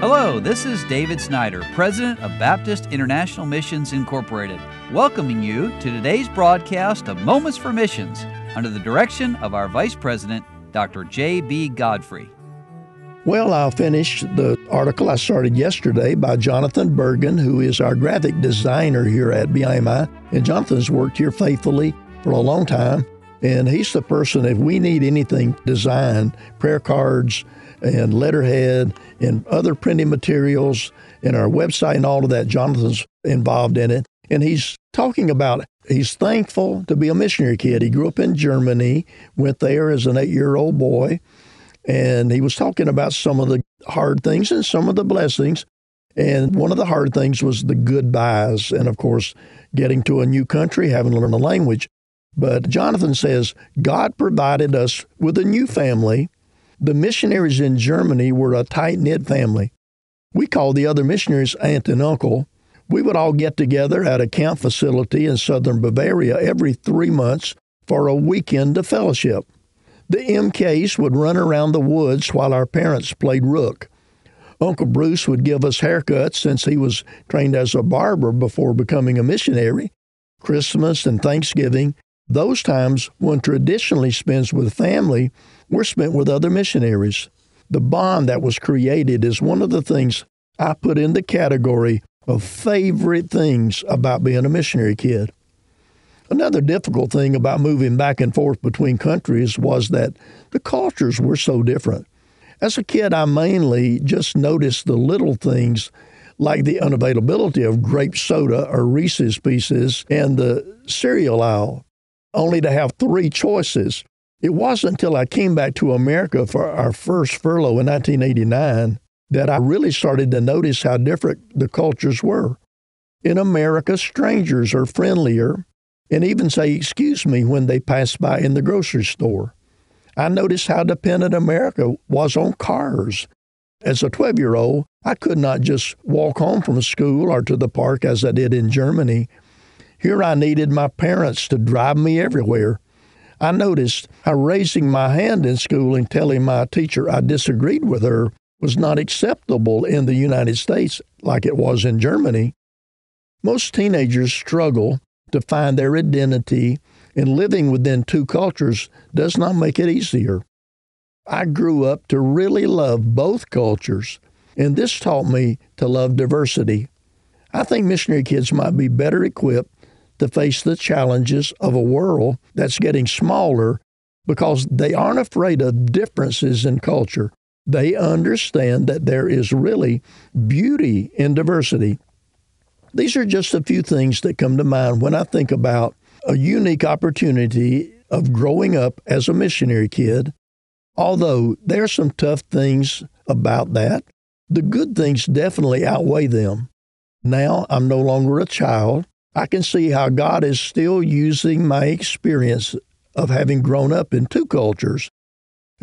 Hello, this is David Snyder, President of Baptist International Missions Incorporated, welcoming you to today's broadcast of Moments for Missions under the direction of our Vice President, Dr. J.B. Godfrey. Well, I'll finish the article I started yesterday by Jonathan Bergen, who is our graphic designer here at BIMI. And Jonathan's worked here faithfully for a long time. And he's the person, if we need anything designed, prayer cards and letterhead and other printing materials and our website and all of that, Jonathan's involved in it. And he's talking about he's thankful to be a missionary kid. He grew up in Germany, went there as an eight year old boy and he was talking about some of the hard things and some of the blessings. And one of the hard things was the goodbyes, and of course, getting to a new country, having to learn the language. But Jonathan says God provided us with a new family. The missionaries in Germany were a tight knit family. We called the other missionaries aunt and uncle. We would all get together at a camp facility in southern Bavaria every three months for a weekend of fellowship. The MKs would run around the woods while our parents played rook. Uncle Bruce would give us haircuts since he was trained as a barber before becoming a missionary. Christmas and Thanksgiving, those times one traditionally spends with family, were spent with other missionaries. The bond that was created is one of the things I put in the category of favorite things about being a missionary kid. Another difficult thing about moving back and forth between countries was that the cultures were so different. As a kid, I mainly just noticed the little things like the unavailability of grape soda or Reese's Pieces and the cereal aisle, only to have three choices. It wasn't until I came back to America for our first furlough in 1989 that I really started to notice how different the cultures were. In America, strangers are friendlier and even say, Excuse me, when they pass by in the grocery store. I noticed how dependent America was on cars. As a 12 year old, I could not just walk home from school or to the park as I did in Germany. Here I needed my parents to drive me everywhere. I noticed how raising my hand in school and telling my teacher I disagreed with her was not acceptable in the United States like it was in Germany. Most teenagers struggle to find their identity, and living within two cultures does not make it easier. I grew up to really love both cultures, and this taught me to love diversity. I think missionary kids might be better equipped to face the challenges of a world that's getting smaller because they aren't afraid of differences in culture. They understand that there is really beauty in diversity. These are just a few things that come to mind when I think about a unique opportunity of growing up as a missionary kid. Although there are some tough things about that, the good things definitely outweigh them. Now I'm no longer a child. I can see how God is still using my experience of having grown up in two cultures.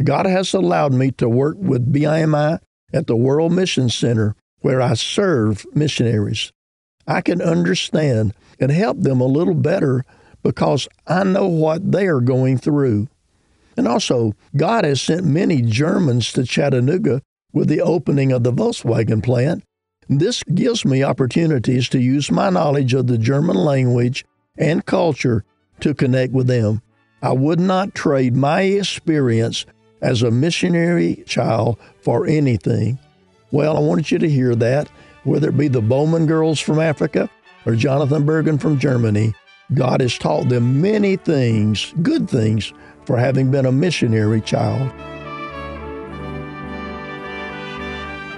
God has allowed me to work with BIMI at the World Mission Center, where I serve missionaries. I can understand and help them a little better because I know what they are going through. And also, God has sent many Germans to Chattanooga with the opening of the Volkswagen plant. This gives me opportunities to use my knowledge of the German language and culture to connect with them. I would not trade my experience as a missionary child for anything. Well, I wanted you to hear that whether it be the Bowman girls from Africa or Jonathan Bergen from Germany, God has taught them many things, good things, for having been a missionary child.